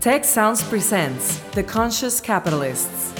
Tech Sounds presents The Conscious Capitalists.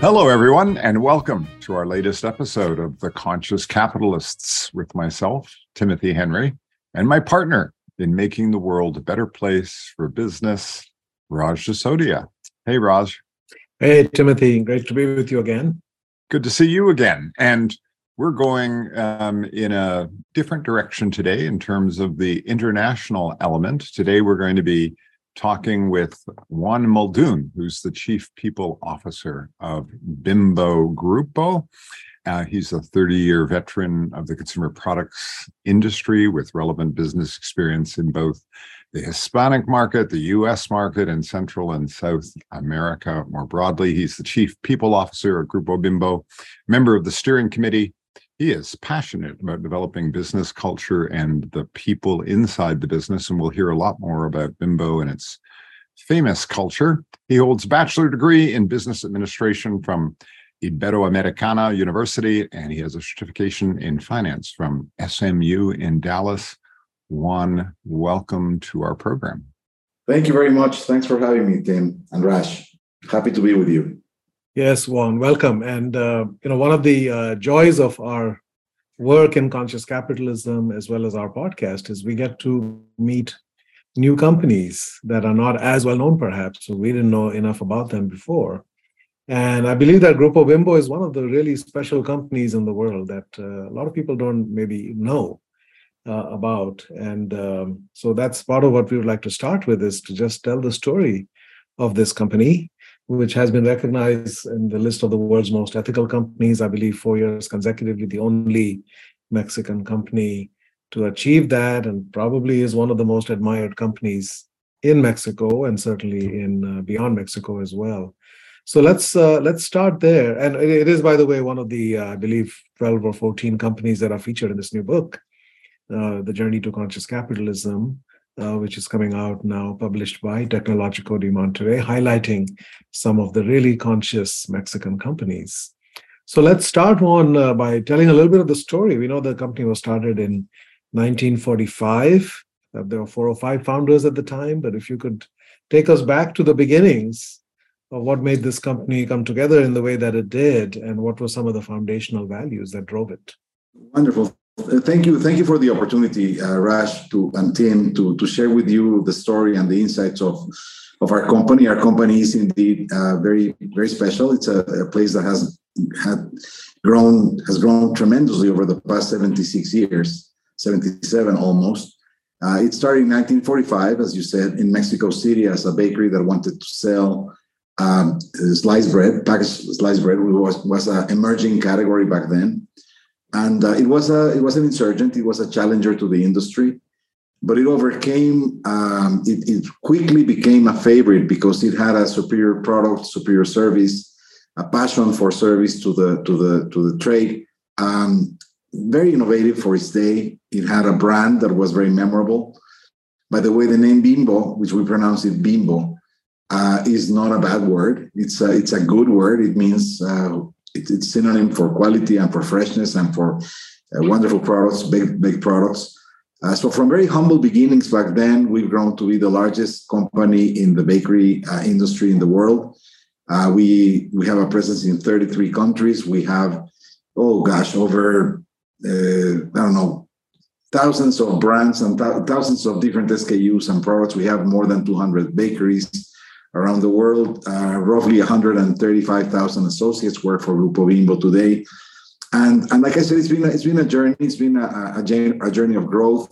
Hello, everyone, and welcome to our latest episode of The Conscious Capitalists with myself, Timothy Henry, and my partner in making the world a better place for business, Raj Sisodia. Hey, Raj. Hey, Timothy. Great to be with you again. Good to see you again. And we're going um, in a different direction today in terms of the international element. Today, we're going to be talking with Juan Muldoon, who's the Chief People Officer of Bimbo Grupo. Uh, he's a 30 year veteran of the consumer products industry with relevant business experience in both the Hispanic market, the US market, and Central and South America more broadly. He's the Chief People Officer at Grupo Bimbo, member of the steering committee he is passionate about developing business culture and the people inside the business, and we'll hear a lot more about Bimbo and its famous culture. He holds a bachelor degree in business administration from Iberoamericana University, and he has a certification in finance from SMU in Dallas. Juan, welcome to our program. Thank you very much. Thanks for having me, Tim and Raj. Happy to be with you. Yes, Juan, welcome. And uh, you know, one of the uh, joys of our work in conscious capitalism, as well as our podcast, is we get to meet new companies that are not as well known, perhaps, so we didn't know enough about them before. And I believe that Grupo Bimbo is one of the really special companies in the world that uh, a lot of people don't maybe know uh, about. And um, so that's part of what we would like to start with is to just tell the story of this company which has been recognized in the list of the world's most ethical companies, I believe, four years consecutively, the only Mexican company to achieve that, and probably is one of the most admired companies in Mexico and certainly in uh, beyond Mexico as well. So let's uh, let's start there. And it is, by the way, one of the uh, I believe 12 or 14 companies that are featured in this new book, uh, The Journey to Conscious Capitalism uh, which is coming out now, published by Tecnológico de Monterrey, highlighting some of the really conscious Mexican companies. So let's start on uh, by telling a little bit of the story. We know the company was started in 1945. Uh, there were four or five founders at the time, but if you could take us back to the beginnings of what made this company come together in the way that it did, and what were some of the foundational values that drove it. Wonderful. Thank you. Thank you for the opportunity, uh, to, and Tim, to, to share with you the story and the insights of, of our company. Our company is indeed uh, very, very special. It's a, a, place that has had grown has grown tremendously over the past 76 years, 77 almost. Uh, it started in 1945, as you said, in Mexico City as a bakery that wanted to sell um, sliced bread, packaged sliced bread, was was an emerging category back then and uh, it was a it was an insurgent. It was a challenger to the industry, but it overcame. Um, it, it, quickly became a favorite because it had a superior product, superior service, a passion for service to the to the to the trade. Um, very innovative for its day. It had a brand that was very memorable. By the way, the name Bimbo, which we pronounce it Bimbo, uh, is not a bad word. It's a, it's a good word. It means uh, it, it's synonym for quality and for freshness and for uh, wonderful products, big big products. Uh, so from very humble beginnings back then, we've grown to be the largest company in the bakery uh, industry in the world. Uh, we we have a presence in 33 countries. We have, oh gosh, over uh, I don't know, thousands of brands and th- thousands of different SKUs and products. We have more than 200 bakeries around the world. Uh, roughly 135,000 associates work for Grupo Bimbo today. And, and like I said, it's been a, it's been a journey. It's been a, a, a journey of growth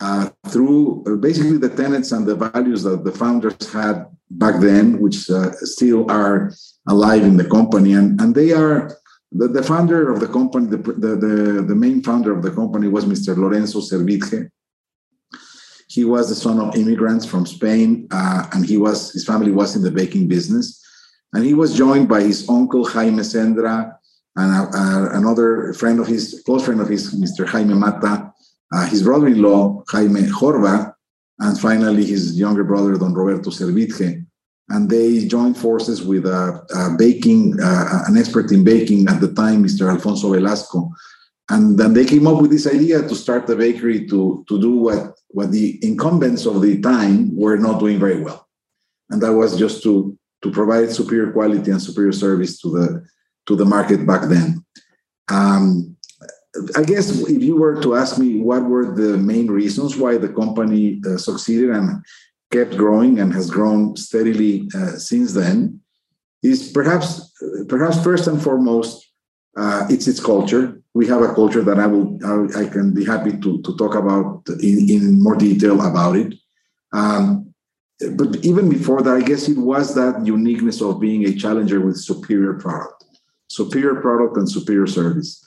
uh, through uh, basically the tenets and the values that the founders had back then, which uh, still are alive in the company. And, and they are The, the founder of the company, the, the, the, the main founder of the company was Mr. Lorenzo Servitje. He was the son of immigrants from Spain, uh, and he was his family was in the baking business. And he was joined by his uncle Jaime Sendra and uh, uh, another friend of his, close friend of his, Mr. Jaime Mata, uh, his brother-in-law Jaime Jorba, and finally his younger brother Don Roberto Servitje. And they joined forces with a, a baking, uh, an expert in baking at the time, Mr. Alfonso Velasco. And then they came up with this idea to start the bakery to, to do what, what the incumbents of the time were not doing very well. And that was just to, to provide superior quality and superior service to the, to the market back then. Um, I guess if you were to ask me what were the main reasons why the company uh, succeeded and kept growing and has grown steadily uh, since then, is perhaps perhaps first and foremost uh, it's its culture. We have a culture that I will I, I can be happy to to talk about in, in more detail about it. Um, but even before that, I guess it was that uniqueness of being a challenger with superior product, superior product and superior service.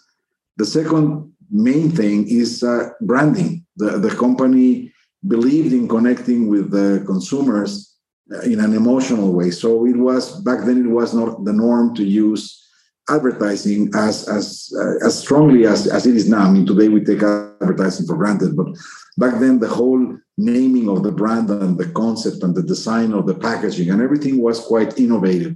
The second main thing is uh, branding. The, the company believed in connecting with the consumers uh, in an emotional way. So it was back then it was not the norm to use advertising as as uh, as strongly as, as it is now. I mean, today we take advertising for granted, but back then the whole naming of the brand and the concept and the design of the packaging and everything was quite innovative.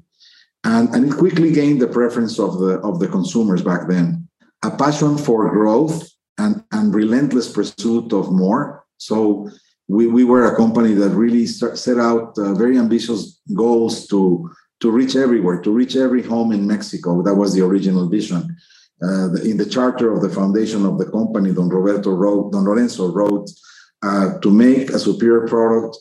And, and it quickly gained the preference of the of the consumers back then a passion for growth and, and relentless pursuit of more. So we, we were a company that really set out uh, very ambitious goals to, to reach everywhere, to reach every home in Mexico. That was the original vision. Uh, in the charter of the foundation of the company, Don Roberto wrote, Don Lorenzo wrote, uh, to make a superior product,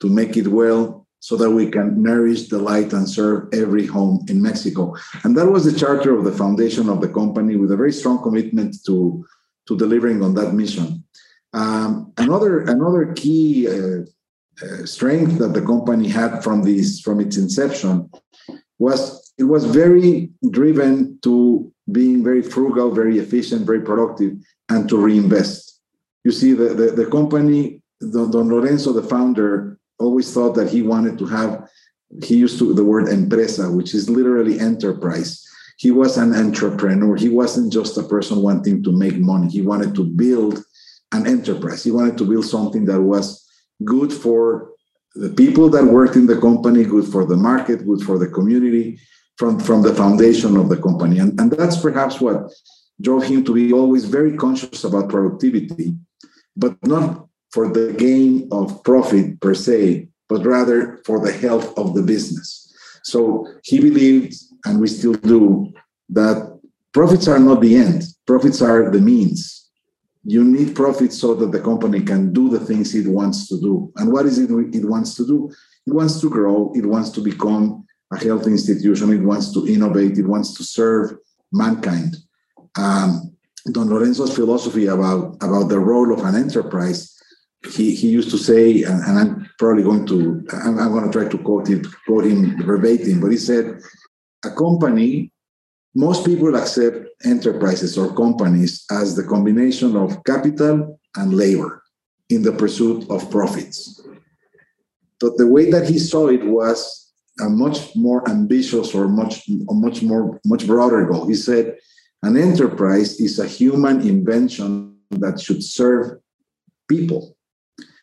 to make it well, so that we can nourish, delight, and serve every home in Mexico. And that was the charter of the foundation of the company with a very strong commitment to, to delivering on that mission. Um, another, another key uh, uh, strength that the company had from this from its inception was it was very driven to being very frugal, very efficient, very productive, and to reinvest. You see, the, the, the company, Don, Don Lorenzo, the founder, always thought that he wanted to have, he used to the word empresa, which is literally enterprise. He was an entrepreneur. He wasn't just a person wanting to make money. He wanted to build an enterprise. He wanted to build something that was good for the people that worked in the company, good for the market, good for the community, from, from the foundation of the company. And, and that's perhaps what drove him to be always very conscious about productivity, but not for the gain of profit per se, but rather for the health of the business. So he believed, and we still do, that profits are not the end, profits are the means. You need profits so that the company can do the things it wants to do. And what is it it wants to do? It wants to grow, it wants to become a health institution, it wants to innovate, it wants to serve mankind. Um, Don Lorenzo's philosophy about, about the role of an enterprise he, he used to say, and, and I'm probably going to, I'm, I'm, going to try to quote it, quote him verbatim, but he said, a company, most people accept enterprises or companies as the combination of capital and labor in the pursuit of profits. But the way that he saw it was a much more ambitious or much, much more, much broader goal. He said, an enterprise is a human invention that should serve people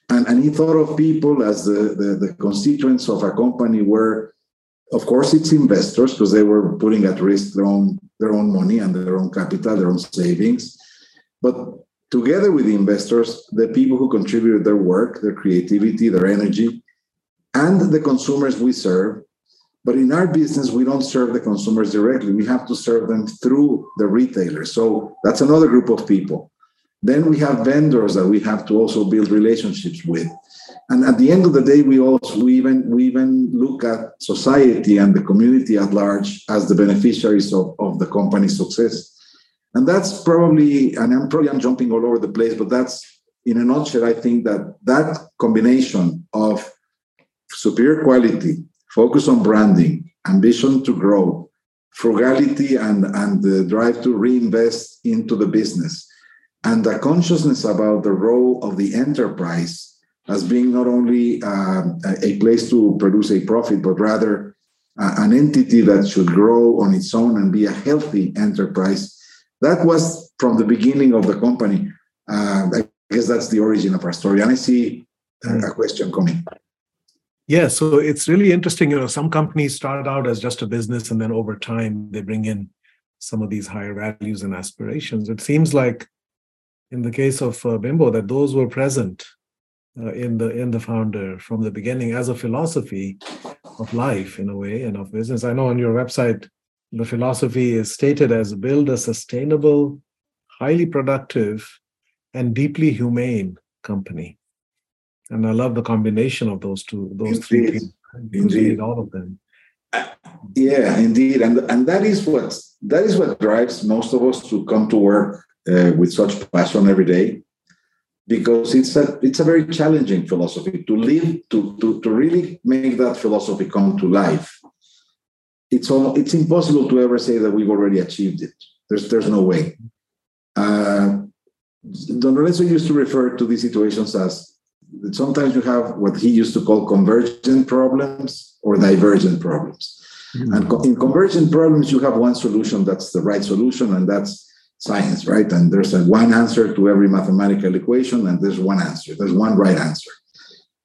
and, and he thought of people as the, the, the constituents of a company where, of course, it's investors because they were putting at risk their own, their own money and their own capital, their own savings. But together with the investors, the people who contributed their work, their creativity, their energy, and the consumers we serve. But in our business, we don't serve the consumers directly. We have to serve them through the retailers. So that's another group of people. Then we have vendors that we have to also build relationships with. And at the end of the day, we also we even we even look at society and the community at large as the beneficiaries of, of the company's success. And that's probably, and I'm probably I'm jumping all over the place, but that's in a nutshell, I think that that combination of superior quality, focus on branding, ambition to grow, frugality and, and the drive to reinvest into the business, and the consciousness about the role of the enterprise as being not only uh, a place to produce a profit, but rather uh, an entity that should grow on its own and be a healthy enterprise. That was from the beginning of the company. Uh, I guess that's the origin of our story. And I see a question coming. Yeah, so it's really interesting. You know, some companies start out as just a business, and then over time they bring in some of these higher values and aspirations. It seems like, in the case of uh, Bimbo, that those were present uh, in the in the founder from the beginning as a philosophy of life, in a way, and of business. I know on your website the philosophy is stated as build a sustainable, highly productive, and deeply humane company and I love the combination of those two, those indeed. three things. Indeed, all of them. Yeah, indeed, and and that is what that is what drives most of us to come to work uh, with such passion every day, because it's a it's a very challenging philosophy to live to to to really make that philosophy come to life. It's all it's impossible to ever say that we've already achieved it. There's there's no way. Uh, Don Lorenzo used to refer to these situations as sometimes you have what he used to call convergent problems or divergent problems. Mm-hmm. And in convergent problems, you have one solution that's the right solution, and that's science, right? And there's a one answer to every mathematical equation, and there's one answer, there's one right answer.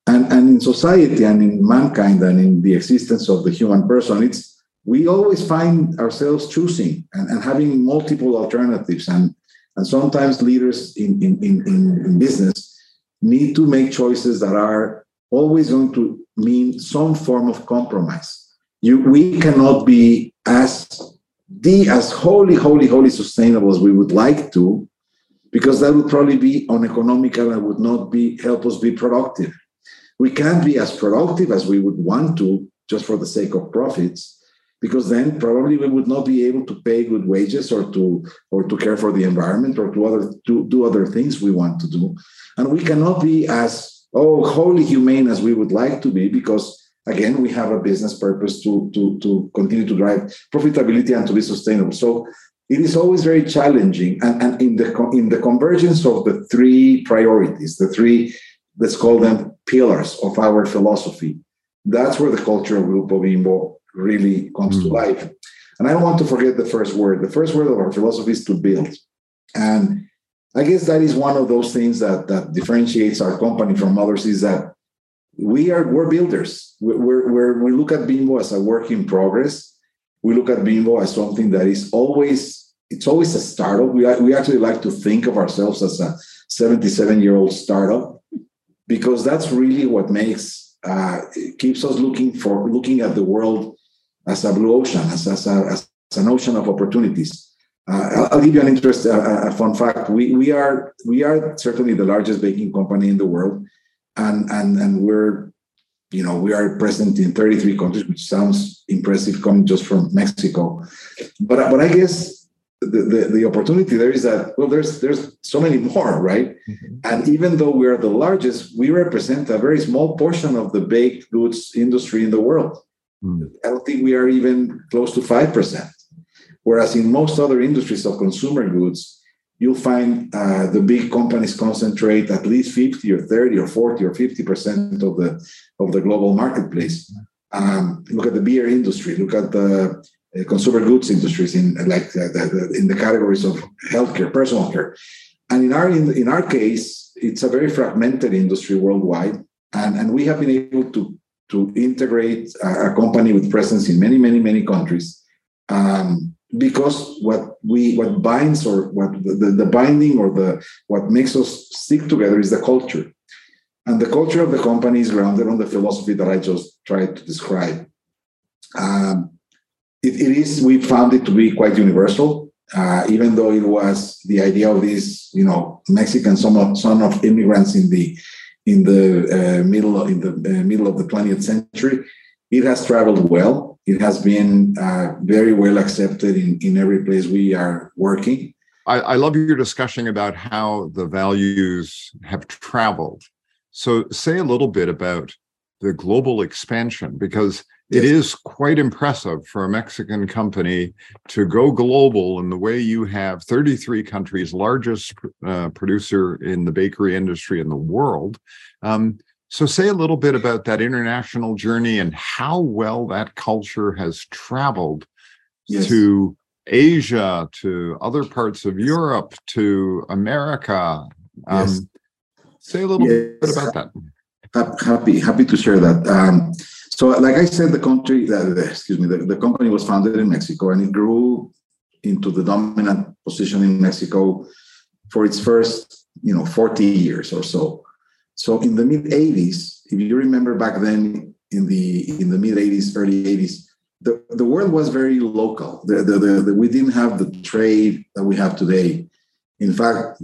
And, and in society and in mankind and in the existence of the human person, it's we always find ourselves choosing and, and having multiple alternatives. And, and sometimes leaders in, in, in, in business need to make choices that are always going to mean some form of compromise. You, we cannot be as the as wholly, wholly, wholly sustainable as we would like to, because that would probably be uneconomical and would not be help us be productive. We can't be as productive as we would want to just for the sake of profits because then probably we would not be able to pay good wages or to or to care for the environment or to other to do other things we want to do and we cannot be as oh wholly humane as we would like to be because again we have a business purpose to to to continue to drive profitability and to be sustainable so it is always very challenging and, and in the in the convergence of the three priorities the three let's call them pillars of our philosophy that's where the culture of Grupo Bimbo really comes mm. to life. And I don't want to forget the first word. The first word of our philosophy is to build. And I guess that is one of those things that, that differentiates our company from others is that we are we're builders. We're, we're, we look at Bimbo as a work in progress. We look at Bimbo as something that is always it's always a startup. We, we actually like to think of ourselves as a 77 year old startup because that's really what makes uh, keeps us looking for looking at the world as a blue ocean, as, as, a, as an ocean of opportunities. Uh, I'll, give you an interest, uh, a fun fact. We, we are we are certainly the largest baking company in the world, and and and we're you know we are present in 33 countries, which sounds impressive coming just from Mexico. But but I guess the, the, the opportunity there is that well there's there's so many more right mm-hmm. and even though we are the largest we represent a very small portion of the baked goods industry in the world Mm. I don't think we are even close to 5%. Whereas in most other industries of consumer goods, you'll find uh, the big companies concentrate at least 50 or 30 or 40 or 50% of the, of the global marketplace. Um, look at the beer industry, look at the uh, consumer goods industries in like uh, the, the, in the categories of healthcare, personal care. And in our in, in our case, it's a very fragmented industry worldwide, and, and we have been able to to integrate a, a company with presence in many, many, many countries. Um, because what we what binds or what the, the binding or the what makes us stick together is the culture and the culture of the company is grounded on the philosophy that i just tried to describe um, it, it is we found it to be quite universal uh, even though it was the idea of this you know mexican son of, son of immigrants in the in the uh, middle in the uh, middle of the 20th century. It has traveled well. It has been uh, very well accepted in, in every place we are working. I, I love your discussion about how the values have traveled. So, say a little bit about the global expansion, because it is quite impressive for a Mexican company to go global in the way you have 33 countries, largest uh, producer in the bakery industry in the world. Um, so, say a little bit about that international journey and how well that culture has traveled yes. to Asia, to other parts of Europe, to America. Um, yes. Say a little yes. bit about that. Happy, happy to share that. Um, so, like I said, the country, uh, excuse me, the, the company was founded in Mexico and it grew into the dominant position in Mexico for its first, you know, 40 years or so. So, in the mid 80s, if you remember back then, in the in the mid 80s, early 80s, the, the world was very local. The, the, the, we didn't have the trade that we have today. In fact,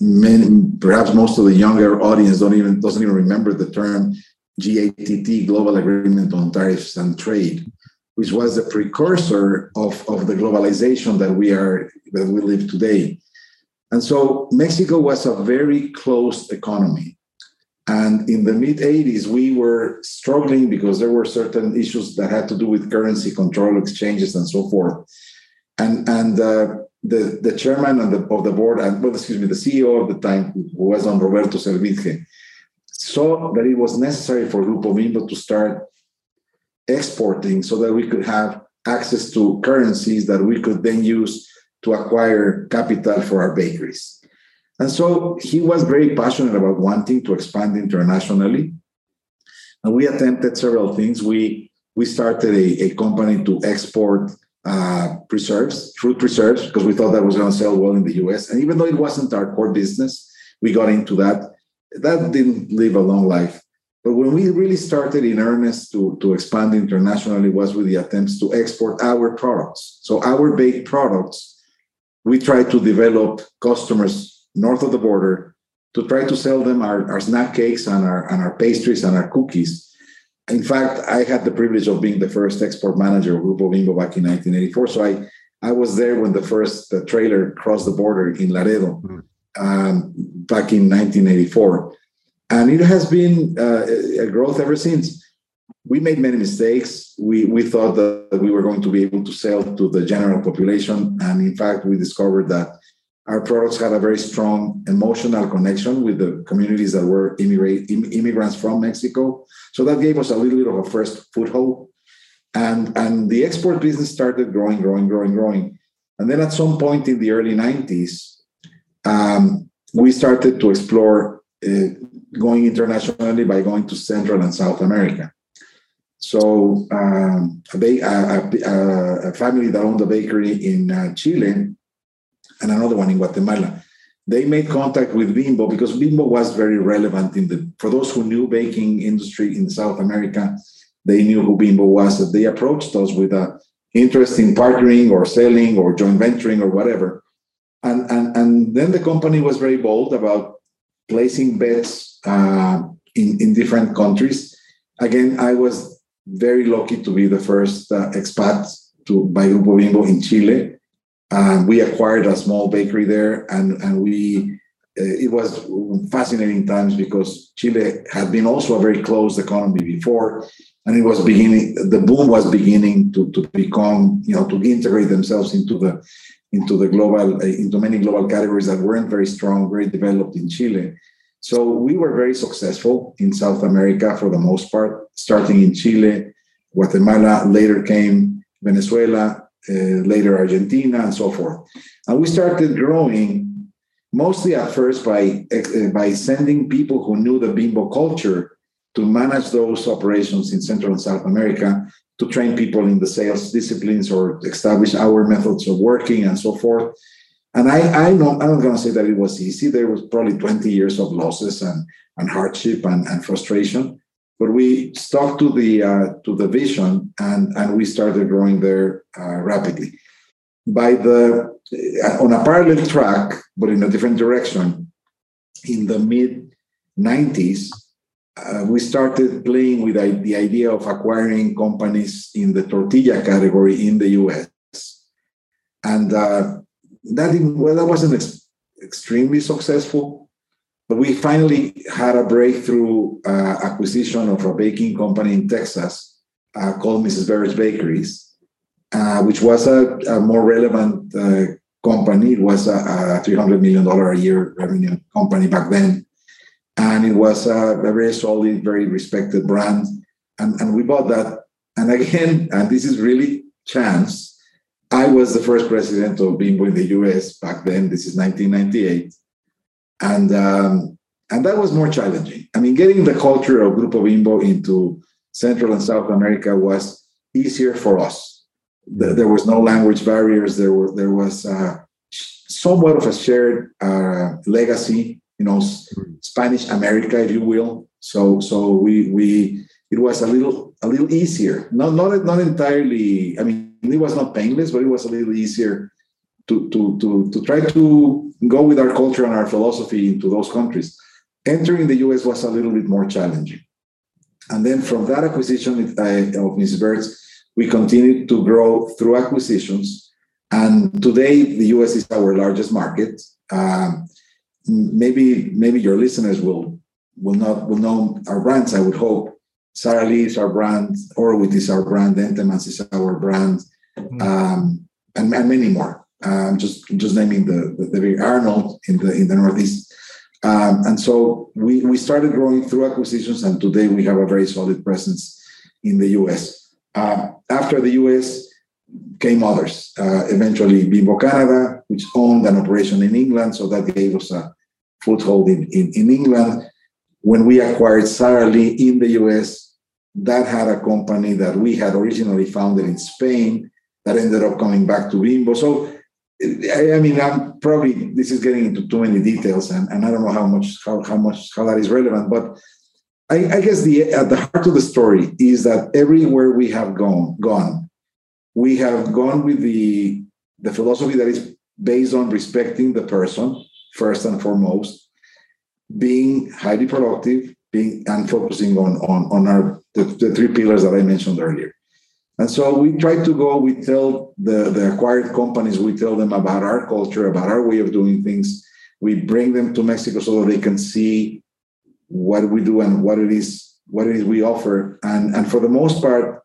many, perhaps most of the younger audience don't even doesn't even remember the term GATT, Global Agreement on Tariffs and Trade, which was the precursor of, of the globalization that we are that we live today. And so Mexico was a very closed economy. And in the mid 80s, we were struggling because there were certain issues that had to do with currency control, exchanges, and so forth. And, and uh, the, the chairman of the, of the board, and well, excuse me, the CEO of the time, who was Don Roberto Servitje, saw that it was necessary for Grupo Bimbo to start exporting so that we could have access to currencies that we could then use to acquire capital for our bakeries. And so he was very passionate about wanting to expand internationally. And we attempted several things. We, we started a, a company to export uh, preserves, fruit preserves, because we thought that was going to sell well in the US. And even though it wasn't our core business, we got into that. That didn't live a long life. But when we really started in earnest to, to expand internationally was with the attempts to export our products. So our baked products, we tried to develop customers north of the border to try to sell them our, our snack cakes and our, and our pastries and our cookies. In fact, I had the privilege of being the first export manager of Grupo Bimbo back in 1984. So I, I was there when the first the trailer crossed the border in Laredo mm. um, back in 1984. And it has been uh, a growth ever since. We made many mistakes. We, we thought that we were going to be able to sell to the general population. And in fact, we discovered that our products had a very strong emotional connection with the communities that were immigrate, immigrants from Mexico. So that gave us a little bit of a first foothold. And, and the export business started growing, growing, growing, growing. And then at some point in the early 90s, um, we started to explore uh, going internationally by going to Central and South America. So um, a, a, a, a, family that owned a bakery in uh, Chile and another one in Guatemala. They made contact with Bimbo because Bimbo was very relevant in the for those who knew baking industry in South America, they knew who Bimbo was. That they approached us with a interest in partnering or selling or joint venturing or whatever. And, and, and then the company was very bold about placing bets uh, in, in different countries. Again, I was very lucky to be the first uh, expat to buy Grupo Bimbo in Chile. Uh, we acquired a small bakery there, and and we uh, it was fascinating times because Chile had been also a very closed economy before, and it was beginning. The boom was beginning to to become you know to integrate themselves into the into the global uh, into many global categories that weren't very strong, very developed in Chile. So we were very successful in South America for the most part, starting in Chile, Guatemala. Later came Venezuela, uh, later Argentina, and so forth. And we started growing mostly at first by, uh, by sending people who knew the bimbo culture to manage those operations in Central and South America, to train people in the sales disciplines or establish our methods of working and so forth. And I, I know, I'm not going to say that it was easy. There was probably 20 years of losses and, and hardship and, and frustration but we stuck to the uh, to the vision and and we started growing there uh, rapidly. By the uh, on a parallel track but in a different direction in the mid 90s uh, we started playing with the idea of acquiring companies in the tortilla category in the US and uh, that well that wasn't ex- extremely successful we finally had a breakthrough uh, acquisition of a baking company in Texas uh, called Mrs. Baird's Bakeries, uh, which was a, a more relevant uh, company. It was a, a $300 million a year revenue company back then. And it was a, a very solid, very respected brand. And, and we bought that. And again, and this is really chance, I was the first president of Bimbo in the US back then. This is 1998. And, um, and that was more challenging. I mean, getting the culture of Grupo Bimbo into Central and South America was easier for us. There was no language barriers. There were there was uh, somewhat of a shared uh, legacy, you know, Spanish America, if you will. So so we we it was a little a little easier. Not not not entirely. I mean, it was not painless, but it was a little easier to to to to try to go with our culture and our philosophy into those countries. Entering the US was a little bit more challenging. And then from that acquisition of Mrs. Baird's, we continued to grow through acquisitions. And today, the US is our largest market. Um, maybe maybe your listeners will will not will know our brands. I would hope. Sara Lee is our brand. Oroweat is our brand. Entenmann's is our brand, mm-hmm. um, and, and many more. Um, just just naming the the, the Arnold in the in the Northeast. Um, and so we, we started growing through acquisitions, and today we have a very solid presence in the US. Uh, after the US came others, uh, eventually Bimbo Canada, which owned an operation in England, so that gave us a foothold in, in, in England. When we acquired Sara Lee in the US, that had a company that we had originally founded in Spain that ended up coming back to Bimbo. So I, mean, I'm probably this is getting into too many details, and, and I don't know how much how, how much how that is relevant. But I, I guess the at the heart of the story is that everywhere we have gone gone, we have gone with the the philosophy that is based on respecting the person first and foremost, being highly productive, being and focusing on on on our the, the three pillars that I mentioned earlier. And so we try to go, we tell the, the acquired companies, we tell them about our culture, about our way of doing things. We bring them to Mexico so they can see what we do and what it is, what it is we offer. And, and for the most part,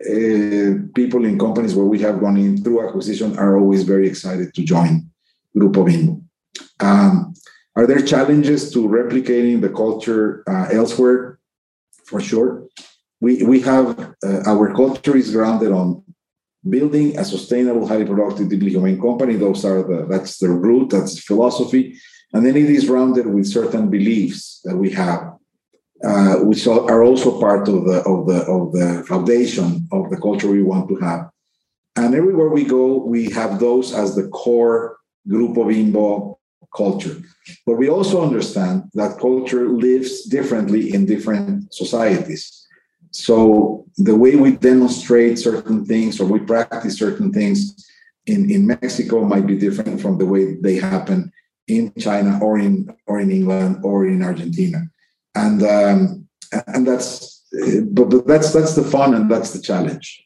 uh, people in companies where we have gone in through acquisition are always very excited to join Grupo Bimbo. Um, are there challenges to replicating the culture uh, elsewhere? For sure we, we have uh, our culture is grounded on building a sustainable, highly productive, deeply humane company. Those are the that's the root, that's the philosophy, and then it is rounded with certain beliefs that we have, uh, which are also part of the of the of the foundation of the culture we want to have. And everywhere we go, we have those as the core Grupo Bimbo culture. But we also understand that culture lives differently in different societies. So the way we demonstrate certain things or we practice certain things in, in Mexico might be different from the way they happen in China or in or in England or in Argentina. And um, and that's but, but that's that's the fun and that's the challenge.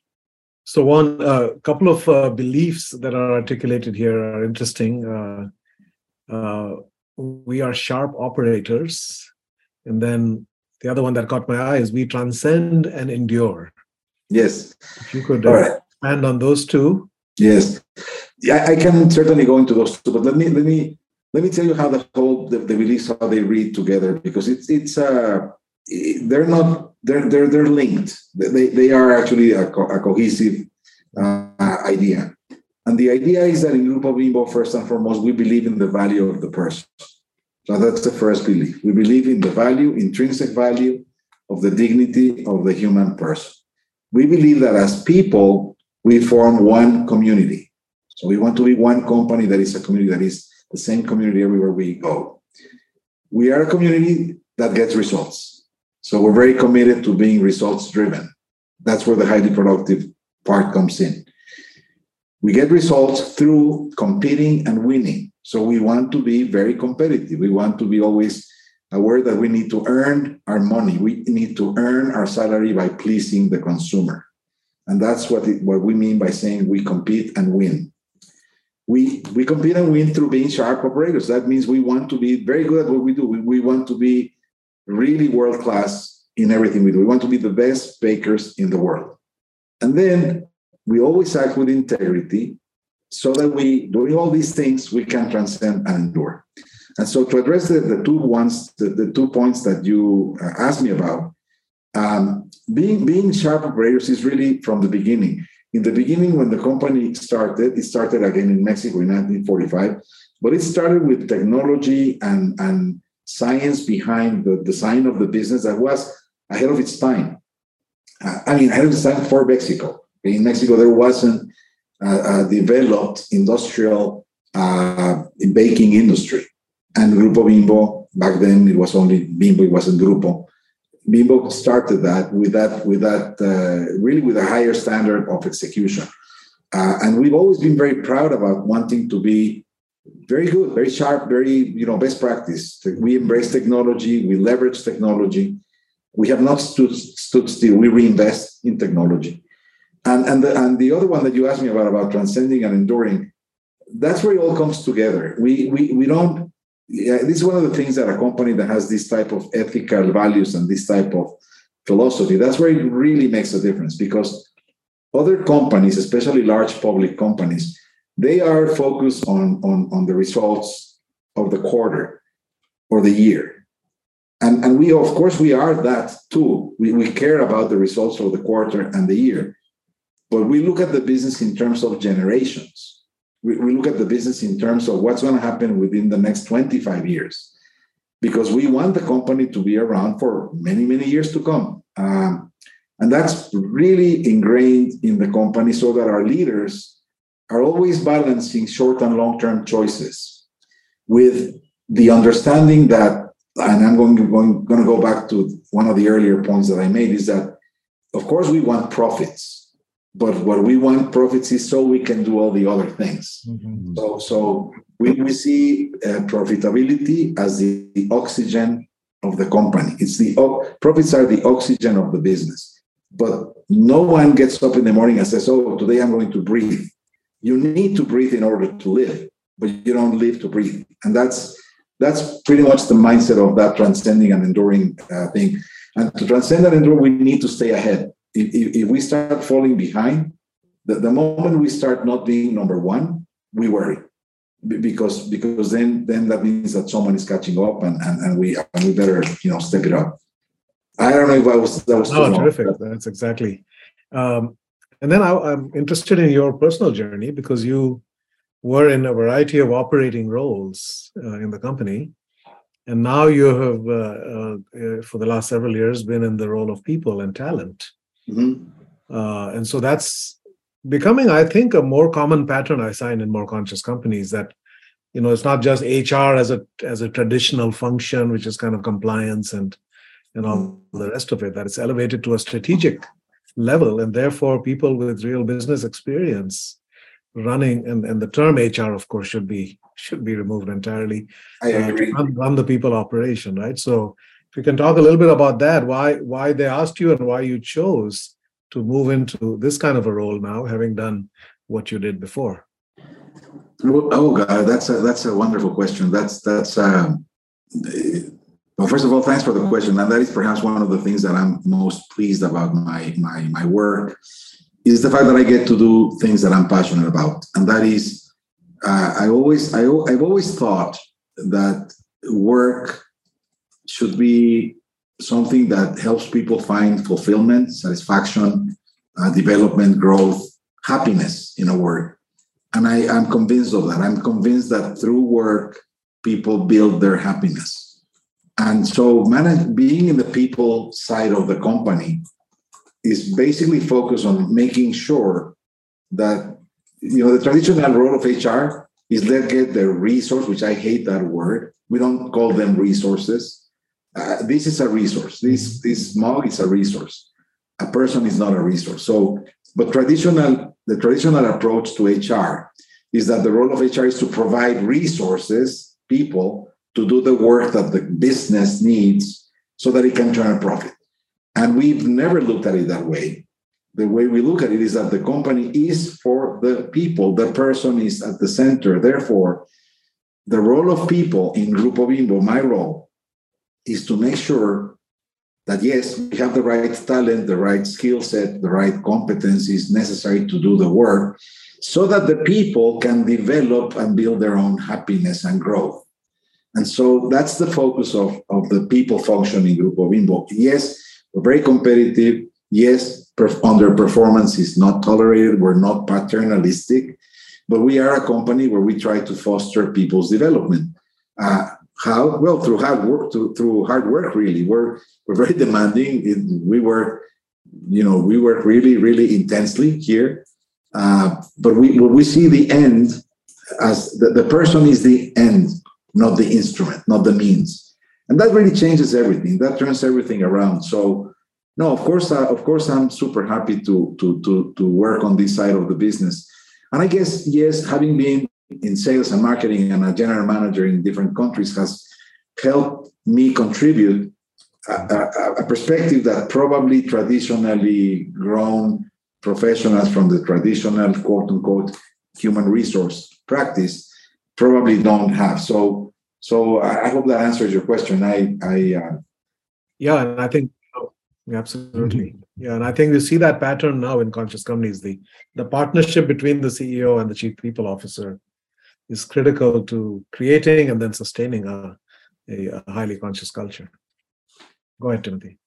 So one a uh, couple of uh, beliefs that are articulated here are interesting. Uh, uh, we are sharp operators, and then the other one that caught my eye is we transcend and endure. Yes. If you could uh, right. expand on those two. Yes. Yeah, I can certainly go into those two, but let me let me let me tell you how the whole the, the beliefs how they read together because it's it's uh they're not they're they're they're linked. They they are actually a, co- a cohesive uh, idea. And the idea is that in Grupo Bimbo, first and foremost, we believe in the value of the person. So that's the first belief. We believe in the value, intrinsic value of the dignity of the human person. We believe that as people, we form one community. So we want to be one company that is a community that is the same community everywhere we go. We are a community that gets results. So we're very committed to being results driven. That's where the highly productive part comes in. We get results through competing and winning. So we want to be very competitive. We want to be always aware that we need to earn our money. We need to earn our salary by pleasing the consumer. And that's what, it, what we mean by saying we compete and win. We, we compete and win through being sharp operators. That means we want to be very good at what we do. We, we want to be really world class in everything we do. We want to be the best bakers in the world. And then we always act with integrity so that we, doing all these things, we can transcend and endure. And so to address the, the two ones, the, the two points that you uh, asked me about, um, being being sharp operators is really from the beginning. In the beginning, when the company started, it started again in Mexico in 1945, but it started with technology and, and science behind the design of the business that was ahead of its time. Uh, I mean, ahead of its time for Mexico. In Mexico, there wasn't developed industrial uh, baking industry. And Grupo Bimbo, back then it was only Bimbo, it wasn't Grupo. Bimbo started that with that, with that, uh, really with a higher standard of execution. Uh, and we've always been very proud about wanting to be very good, very sharp, very you know best practice. We embrace technology, we leverage technology. We have not stood stood still. We reinvest in technology. And and the, and the other one that you asked me about about transcending and enduring, that's where it all comes together. We we we don't. Yeah, this is one of the things that a company that has this type of ethical values and this type of philosophy. That's where it really makes a difference because other companies, especially large public companies, they are focused on, on, on the results of the quarter or the year. And, and we, of course, we are that too. We, we care about the results of the quarter and the year. But we look at the business in terms of generations. We, we look at the business in terms of what's going to happen within the next 25 years. Because we want the company to be around for many, many years to come. Um, and that's really ingrained in the company so that our leaders are always balancing short and long term choices with the understanding that, and I'm going, going, going to go back to one of the earlier points that I made, is that, of course, we want profits. But what we want profits is so we can do all the other things. Mm-hmm. So, so we, we see uh, profitability as the, the oxygen of the company. It's the profits are the oxygen of the business. But no one gets up in the morning and says, "Oh, today I'm going to breathe." you need to breathe in order to live, but you don't live to breathe. And that's that's pretty much the mindset of that transcending and enduring uh, thing. And to transcend and endure, we need to stay ahead. If, if, we start falling behind, the, the moment we start not being number one, we worry because because then then that means that someone is catching up and and, and we and we better you know step it up. I don't know if I was that was no terrific. That's exactly. Um, and then I, am interested in your personal journey because you were in a variety of operating roles uh, in the company. And now you have, uh, uh, for the last several years, been in the role of people and talent. Mm-hmm. Uh, and so that's becoming, I think, a more common pattern I find in more conscious companies that you know it's not just hr as a as a traditional function which is kind of compliance and and all the rest of it that it's elevated to a strategic level and therefore people with real business experience running and, and the term hr of course should be should be removed entirely I agree. Uh, run, run the people operation right so if you can talk a little bit about that why why they asked you and why you chose to move into this kind of a role now having done what you did before? Oh god that's a that's a wonderful question. That's that's um, well, first of all, thanks for the question, and that is perhaps one of the things that I'm most pleased about my my my work is the fact that I get to do things that I'm passionate about, and that is uh, I always I, I've always thought that work should be something that helps people find fulfillment, satisfaction, uh, development, growth, happiness in a word. And I, I'm convinced of that. I'm convinced that through work, people build their happiness. And so manage, being in the people side of the company is basically focused on making sure that you know the traditional role of HR is let get the resource, which I hate that word. We don't call them resources. Uh, this is a resource. This this mug is a resource. A person is not a resource. So, but traditional the traditional approach to HR is that the role of HR is to provide resources, people to do the work that the business needs so that it can turn a profit. And we've never looked at it that way. The way we look at it is that the company is for the people, the person is at the center. Therefore, the role of people in Grupo Bimbo, my role, is to make sure that yes, we have the right talent, the right skill set, the right competencies necessary to do the work so that the people can develop and build their own happiness and growth. And so that's the focus of, of the people functioning Grupo Bimbo. Yes, we're very competitive. Yes, underperformance is not tolerated. We're not paternalistic, but we are a company where we try to foster people's development. Uh, how? Well, through hard work. To, through hard work, really. We're we're very demanding. It, we work, you know, we work really, really intensely here. Uh, but we we see the end as the, the person is the end, not the instrument, not the means, and that really changes everything. That turns everything around. So, no, of course, uh, of course, I'm super happy to to to to work on this side of the business. And I guess yes, having been in sales and marketing and a general manager in different countries has helped me contribute a, a, a, perspective that probably traditionally grown professionals from the traditional quote unquote human resource practice probably don't have. So, so I hope that answers your question. I, I, uh, yeah, and I think absolutely, yeah, and I think we see that pattern now in conscious companies. The the partnership between the CEO and the chief people officer is critical to creating and then sustaining a, a, a highly conscious culture. Go ahead, Timothy.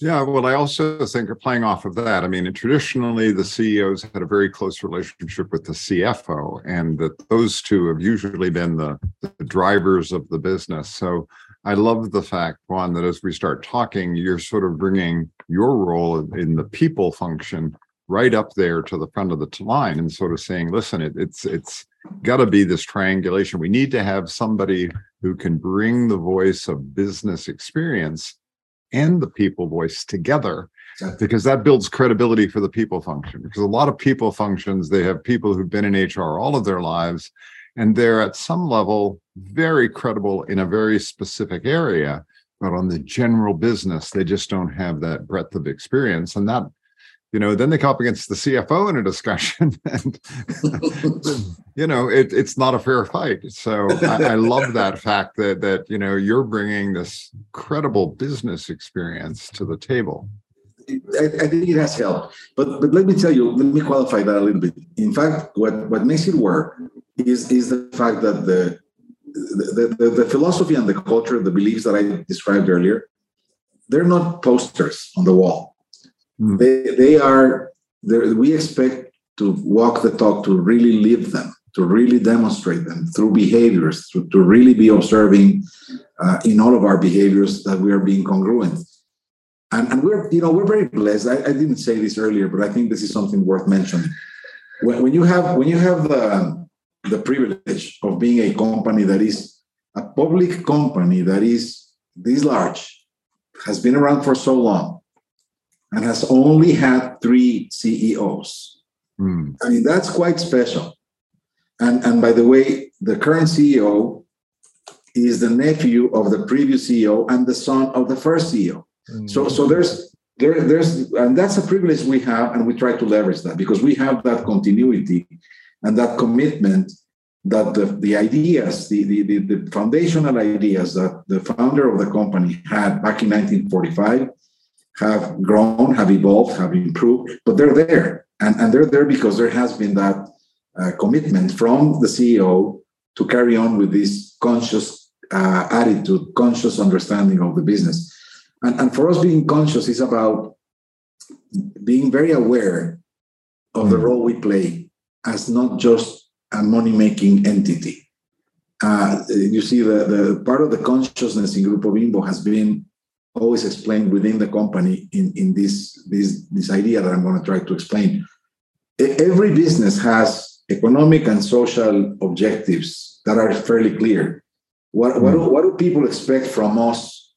Yeah, well, I also think playing off of that, I mean, traditionally the CEOs had a very close relationship with the CFO, and that those two have usually been the, the drivers of the business. So I love the fact, Juan, that as we start talking, you're sort of bringing your role in the people function right up there to the front of the line and sort of saying, listen, it, it's it's got to be this triangulation. We need to have somebody who can bring the voice of business experience and the people voice together because that builds credibility for the people function because a lot of people functions they have people who've been in hr all of their lives and they're at some level very credible in a very specific area but on the general business they just don't have that breadth of experience and that you know then they come up against the cfo in a discussion and you know it, it's not a fair fight. So I, I, love that fact that that you know you're bringing this credible business experience to the table. I, I, think it has helped. But but let me tell you let me qualify that a little bit. In fact what what makes it work is is the fact that the the, the, the philosophy and the culture the beliefs that i described earlier they're not posters on the wall Mm. They, they are, we expect to walk the talk, to really live them, to really demonstrate them through behaviors, to, to really be observing uh, in all of our behaviors that we are being congruent. And, and we're, you know, we're very blessed. I, I didn't say this earlier, but I think this is something worth mentioning. When, when you have when you have the, the privilege of being a company that is a public company that is this large, has been around for so long, and has only had three CEOs. Mm. I mean, that's quite special. And, and by the way, the current CEO is the nephew of the previous CEO and the son of the first CEO. Mm. So, so there's there, there's and that's a privilege we have, and we try to leverage that because we have that continuity and that commitment that the, the ideas, the, the, the, the foundational ideas that the founder of the company had back in 1945 have grown, have evolved, have improved, but they're there. And, and they're there because there has been that uh, commitment from the CEO to carry on with this conscious uh, attitude, conscious understanding of the business. And, and for us, being conscious is about being very aware of the mm. role we play as not just a money making entity. Uh, you see, the, the part of the consciousness in Grupo Bimbo has been always explained within the company in, in this, this, this idea that I'm going to try to explain. Every business has economic and social objectives that are fairly clear. What, what, do, what do people expect from us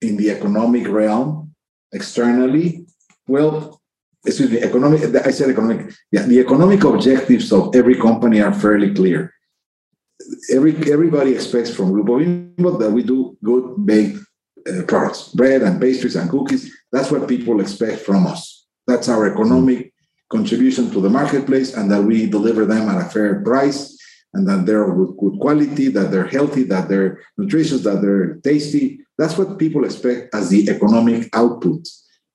in the economic realm externally? Well, excuse me, economic, I said economic. Yeah, the economic objectives of every company are fairly clear. Every, everybody expects from Grupo Bimbo that we do good baked uh, products, bread and pastries and cookies. That's what people expect from us. That's our economic contribution to the marketplace, and that we deliver them at a fair price and that they're of good quality, that they're healthy, that they're nutritious, that they're tasty. That's what people expect as the economic output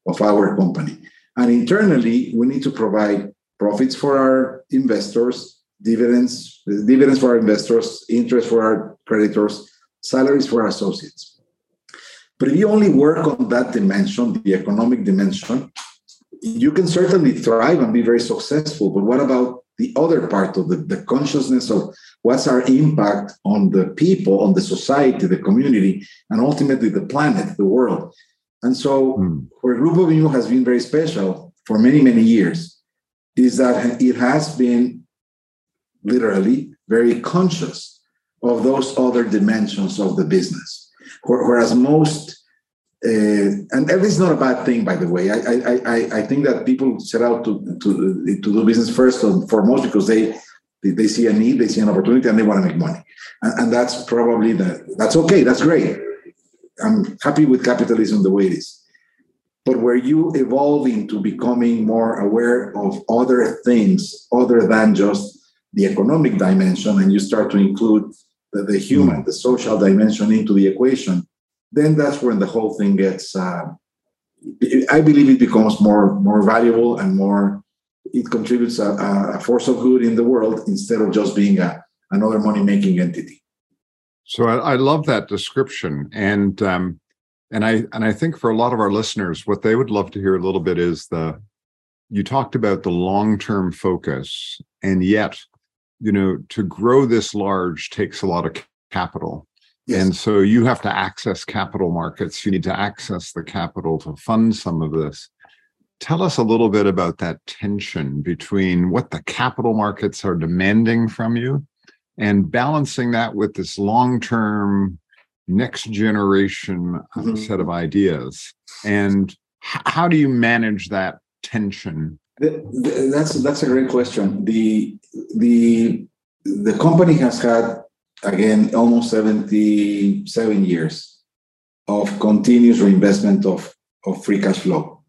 of our company. And internally, we need to provide profits for our investors, dividends, dividends for our investors, interest for our creditors, salaries for our associates. But if you only work on that dimension, the economic dimension, you can certainly thrive and be very successful. But what about the other part of the, the consciousness of what's our impact on the people, on the society, the community, and ultimately the planet, the world? And so, mm. where Grupo Bimbo has been very special for many, many years is that it has been literally very conscious of those other dimensions of the business. Whereas most uh, and is not a bad thing, by the way. I, I, I, I think that people set out to, to, to do business first and foremost because they, they see a need, they see an opportunity, and they want to make money. And, and that's probably the, that's okay, that's great. I'm happy with capitalism the way it is. But where you evolving to becoming more aware of other things other than just the economic dimension, and you start to include the, the human, the social dimension into the equation, then that's when the whole thing gets uh, i believe it becomes more more valuable and more it contributes a, a force of good in the world instead of just being a, another money making entity. So I, I, love that description. And um, and i and i think for a lot of our listeners what they would love to hear a little bit is the you talked about the long term focus and yet you know to grow this large takes a lot of capital Yes. And so you have to access capital markets. You need to access the capital to fund some of this. Tell us a little bit about that tension between what the capital markets are demanding from you and balancing that with this long term, next generation mm-hmm. set of ideas. And how do you manage that tension? That's that's a great question. The the the company has had again, almost 77 years of continuous reinvestment of, of free cash flow.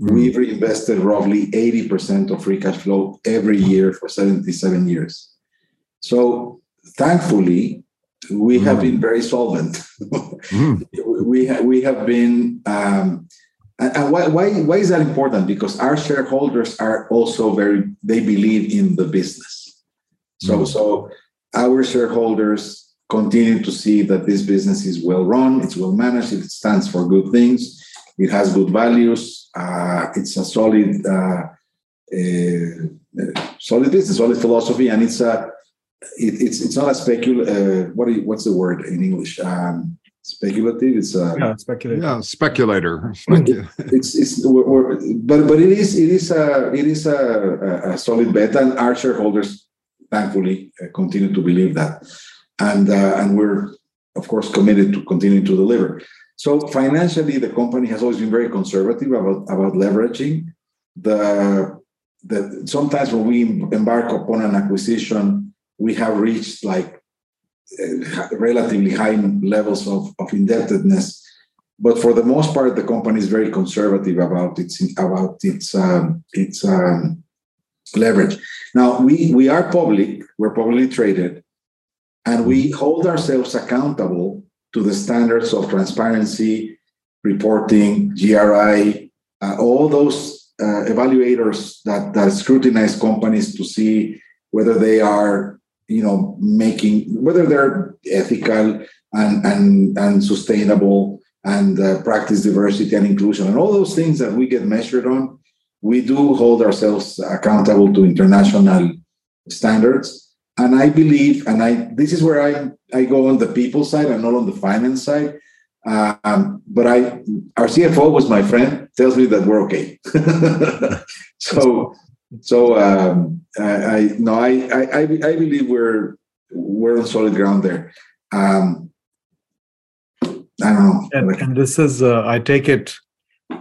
Mm. We've reinvested roughly 80% of free cash flow every year for 77 years. So thankfully, we mm. have been very solvent. mm. We, ha- we have been, um, and, why, why, why is that important? Because our shareholders are also very, they believe in the business. So, mm. so our shareholders continue to see that this business is well run, it's well managed, it stands for good things, it has good values, uh, it's a solid, uh, uh, solid business, solid philosophy, and it's a it, it's it's not a specul. Uh, what you, what's the word in English? Um, speculative. It's a yeah, speculator. Yeah, speculator. it's it's we're, we're, but but it is it is a it is a, a solid bet, and our shareholders thankfully uh, continue to believe that, and uh, and we're of course committed to continuing to deliver. So financially, the company has always been very conservative about about leveraging the the sometimes when we embark upon an acquisition, we have reached like uh, relatively high levels of, of indebtedness. But for the most part, the company is very conservative about its about its um, its um, leverage. Now we we are public, we're publicly traded, and we hold ourselves accountable to the standards of transparency, reporting, GRI, uh, all those uh, evaluators that that scrutinize companies to see whether they are you know making whether they're ethical and and and sustainable and uh, practice diversity and inclusion and all those things that we get measured on we do hold ourselves accountable to international standards. And I believe, and I this is where I, I go on the people side and not on the finance side. Um, but I our CFO was my friend, tells me that we're okay. so so um, I, I no I, I I believe we're we're on solid ground there. Um, I don't know. And, and this is uh, I take it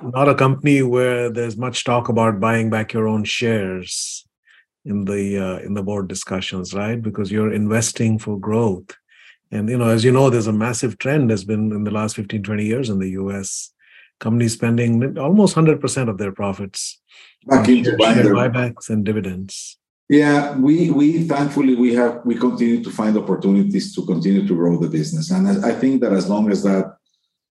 not a company where there's much talk about buying back your own shares in the uh, in the board discussions right because you're investing for growth and you know as you know there's a massive trend has been in the last 15 20 years in the us companies spending almost 100% of their profits back into share buybacks and dividends. Yeah, we we thankfully we have we continue to find opportunities to continue to grow the business, and I think that as long as that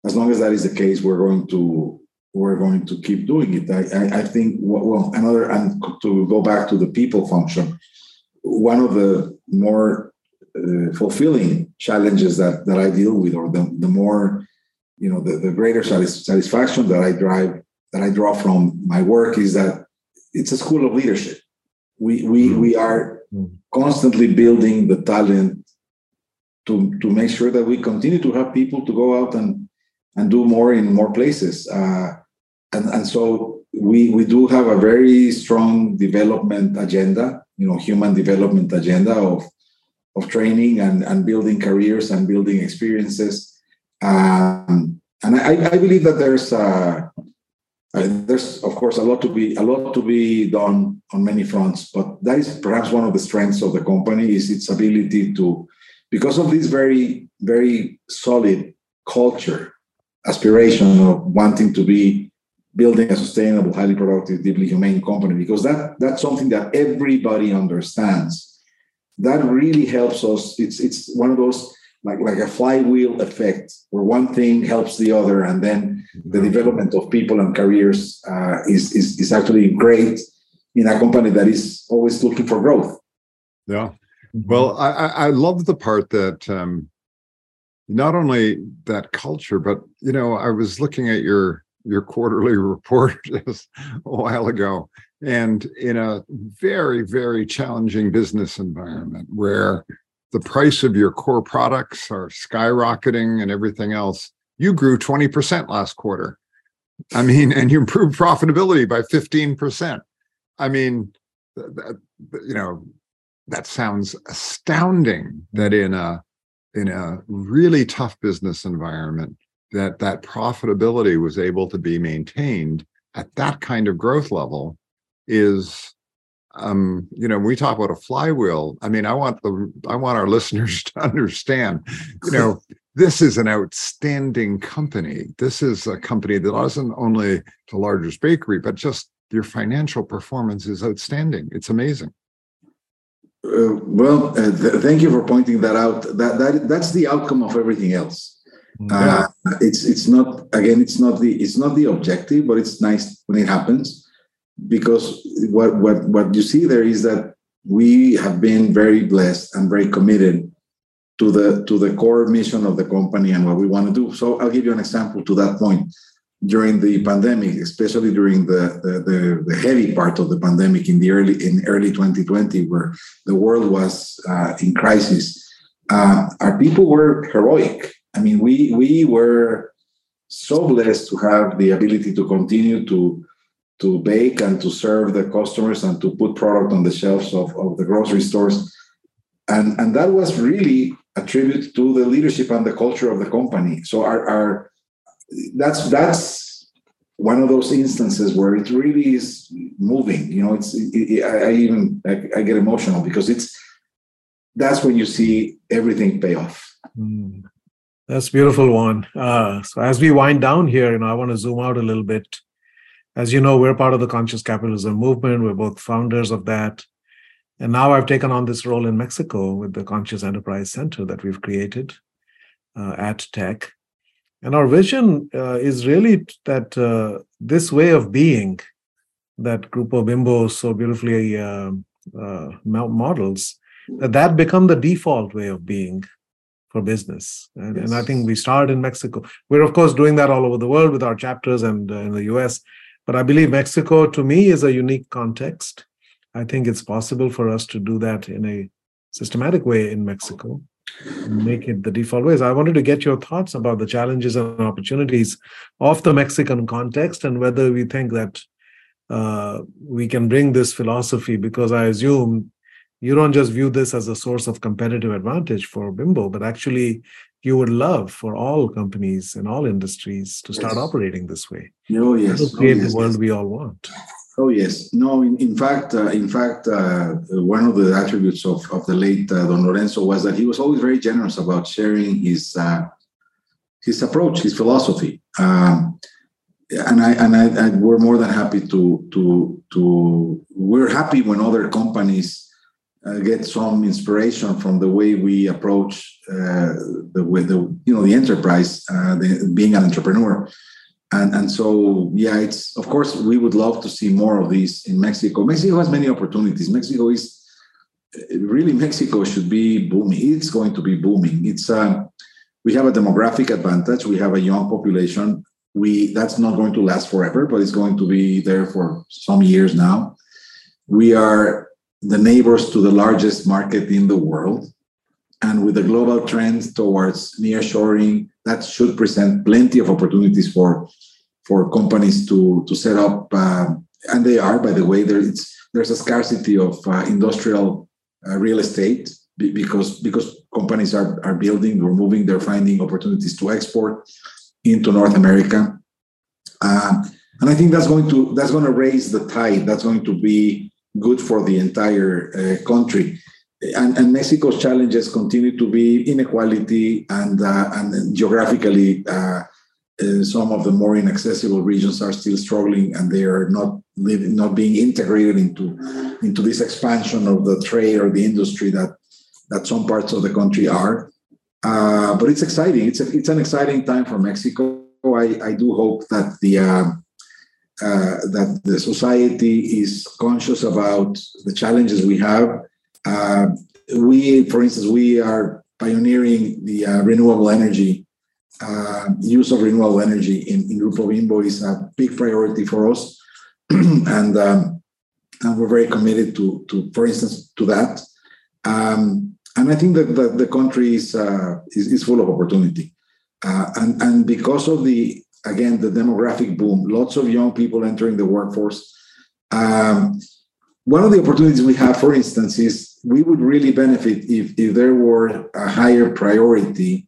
as long as that is the case, we're going to we're going to keep doing it. I I, I think well another and to go back to the people function, one of the more uh, fulfilling challenges that that I deal with, or the the more you know the, the greater satisfaction that I drive that I draw from my work is that it's a school of leadership we we mm. we are mm. constantly building the talent to to make sure that we continue to have people to go out and and do more in more places uh, and and so we we do have a very strong development agenda you know human development agenda of of training and and building careers and building experiences um, and I, I believe that there's uh, uh, there's of course a lot to be a lot to be done on many fronts, but that is perhaps one of the strengths of the company is its ability to, because of this very very solid culture, aspiration of wanting to be building a sustainable, highly productive, deeply humane company, because that that's something that everybody understands. That really helps us. It's it's one of those like like a flywheel effect where one thing helps the other and then the development of people and careers uh, is, is is actually great in a company that is always looking for growth. Yeah. Well i i love the part that um not only that culture but you know i was looking at your your quarterly report just a while ago and in a very very challenging business environment where the price of your core products are skyrocketing and everything else. You grew 20% last quarter. I mean, and you improved profitability by 15%. I mean, that, you know, that sounds astounding that in a in a really tough business environment that that profitability was able to be maintained at that kind of growth level is um, you know, we talk about a flywheel. I mean, I want the I want our listeners to understand, you know, this is an outstanding company. This is a company that isn't only the largest bakery, but just your financial performance is outstanding. It's amazing. Uh, well, uh, th- thank you for pointing that out. That that that's the outcome of everything else. Yeah. Uh, it's it's not again. It's not the it's not the objective, but it's nice when it happens because what what what you see there is that we have been very blessed and very committed to the to the core mission of the company and what we want to do. So I'll give you an example to that point. During the pandemic, especially during the, the, the, the heavy part of the pandemic in the early in early 2020, where the world was uh, in crisis, uh, our people were heroic. I mean, we we were so blessed to have the ability to continue to to bake and to serve the customers and to put product on the shelves of, of the grocery stores. And, and that was really a tribute to the leadership and the culture of the company. So our, our that's that's Juan of those instances where it really is moving. You know, it's it, I, I, even I, I, get emotional because it's that's when you see everything pay off. Mm, that's beautiful one. Uh, so as we wind down here, you know, I want to zoom out a little bit as you know, we're part of the conscious capitalism movement. We're both founders of that. And now I've taken on this role in Mexico with the Conscious Enterprise Center that we've created uh, at Tec. And our vision uh, is really that uh, this way of being that Grupo Bimbo so beautifully uh, uh, models, that that become the default way of being for business. And, yes. and, I think we started in Mexico. We're, of course, doing that all over the world with our chapters and uh, in the US. But I believe Mexico, to me, is a unique context. I think it's possible for us to do that in a systematic way in Mexico, make it the default ways. I wanted to get your thoughts about the challenges and opportunities of the Mexican context and whether we think that uh, we can bring this philosophy, because I assume you don't just view this as a source of competitive advantage for Bimbo, but actually you would love for all companies and all industries to start yes. operating this way. Oh yes, to create oh, yes, the world we all want. Oh yes, no. In, in fact, uh, in fact, uh, one of the attributes of, of the late uh, Don Lorenzo was that he was always very generous about sharing his uh, his approach, his philosophy. Um, and I and I, I, we're more than happy to to to we're happy when other companies uh, get some inspiration from the way we approach uh, the way the you know the enterprise, uh, the, being an entrepreneur, and and so yeah, it's of course we would love to see more of these in Mexico. Mexico has many opportunities. Mexico is really Mexico should be booming. It's going to be booming. It's uh, we have a demographic advantage. We have a young population. We that's not going to last forever, but it's going to be there for some years now. We are the neighbors to the largest market in the world. And with the global trend towards nearshoring, that should present plenty of opportunities for, for companies to, to set up. Uh, and they are, by the way, there, there's a scarcity of uh, industrial uh, real estate because, because companies are, are building, they're moving, they're finding opportunities to export into North America. Uh, and I think that's going to that's going to raise the tide. That's going to be good for the entire uh, country. And, and, Mexico's challenges continue to be inequality and, uh, and geographically, uh, uh, some of the more inaccessible regions are still struggling and they are not living, not being integrated into, into this expansion of the trade or the industry that, that some parts of the country are. Uh, but it's exciting. It's, a, it's an exciting time for Mexico. I, I do hope that the uh, that the society is conscious about the challenges we have. Uh, we, for instance, we are pioneering the uh, renewable energy uh, use of renewable energy in, in Grupo Bimbo is a big priority for us, and um, and we're very committed to to, for instance, to that. Um, and I think that the, the country is, uh, is, is full of opportunity, uh, and and because of the again, the demographic boom, lots of young people entering the workforce. Um, one of the opportunities we have, for instance, is we would really benefit if, if there were a higher priority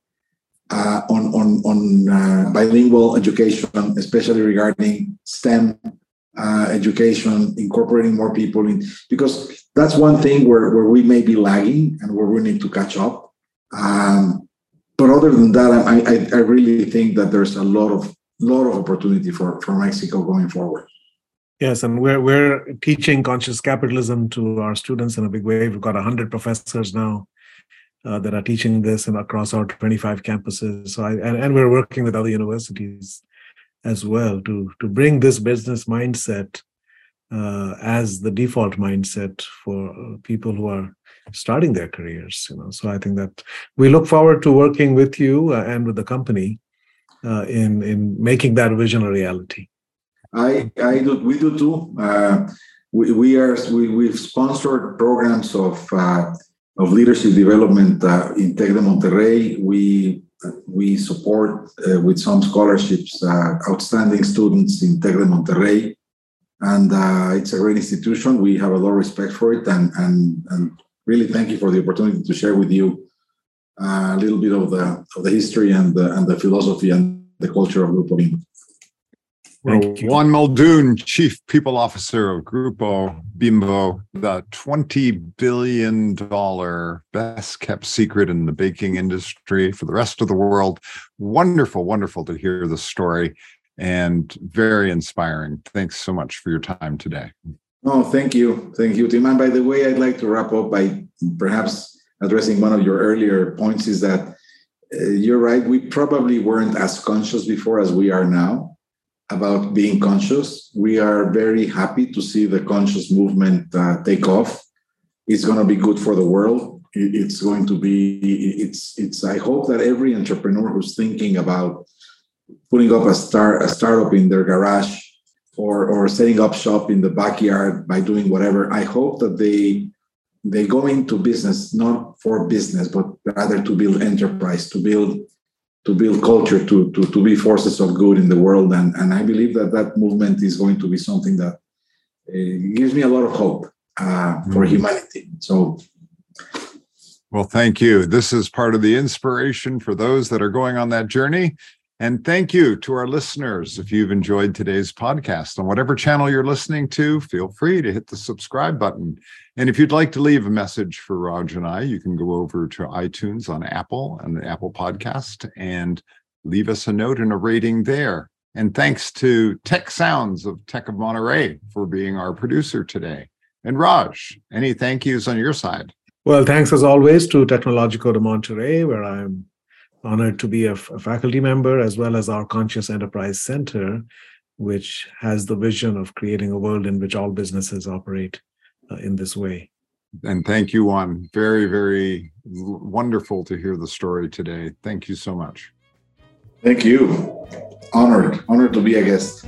uh, on, on, on uh, bilingual education, especially regarding STEM uh, education, incorporating more people in, because that's one thing where, where we may be lagging and where we need to catch up. Um, but other than that, I, I, I really think that there's a lot of lot of opportunity for, for Mexico going forward. Yes, and we're we're teaching conscious capitalism to our students in a big way. We've got hundred professors now uh, that are teaching this and across our 25 campuses. So I, and, and we're working with other universities as well to to bring this business mindset uh, as the default mindset for people who are starting their careers. You know, so I think that we look forward to working with you uh, and with the company uh, in in making that vision a reality? I I do we do too. Uh, we, we are we we've sponsored programs of uh, of leadership development uh, in Tec de Monterrey. We we support uh, with some scholarships uh, outstanding students in Tec de Monterrey, and it's a great institution. We have a lot of respect for it, and and and really thank you for the opportunity to share with you a little bit of the of the history and the, and the philosophy and the culture of Grupo Bimbo. Thank you. Juan Muldoon, Chief People Officer of Grupo Bimbo, the $20 billion best kept secret in the baking industry for the rest of the world. Wonderful, wonderful to hear the story and very inspiring. Thanks so much for your time today. Oh, thank you. Thank you, Tim. And by the way, I'd like to wrap up by perhaps addressing one of your earlier points is that uh, you're right. We probably weren't as conscious before as we are now about being conscious. We are very happy to see the conscious movement uh, take off. It's going to be good for the world. It's going to be. It's. It's. I hope that every entrepreneur who's thinking about putting up a start a startup in their garage or or setting up shop in the backyard by doing whatever. I hope that they they go into business not for business but rather to build enterprise to build to build culture to to, to be forces of good in the world. And and i believe that that movement is going to be something that uh, gives me a lot of hope uh, for mm humanity. So well thank you. This is part of the inspiration for those that are going on that journey and thank you to our listeners. If you've enjoyed today's podcast on whatever channel you're listening to, feel free to hit the subscribe button. And if you'd like to leave a message for Raj and I, you can go over to iTunes on Apple and the Apple Podcast and leave us a note and a rating there. And thanks to Tech Sounds of Tec of Monterrey for being our producer today. And Raj, any thank yous on your side? Well, thanks as always to Tecnológico de Monterrey, where I'm honored to be a, a faculty member, as well as our Conscious Enterprise Center, which has the vision of creating a world in which all businesses operate uh, in this way. And thank you, Juan. Very, very wonderful to hear the story today. Thank you so much. Thank you. Honored, honored to be a guest.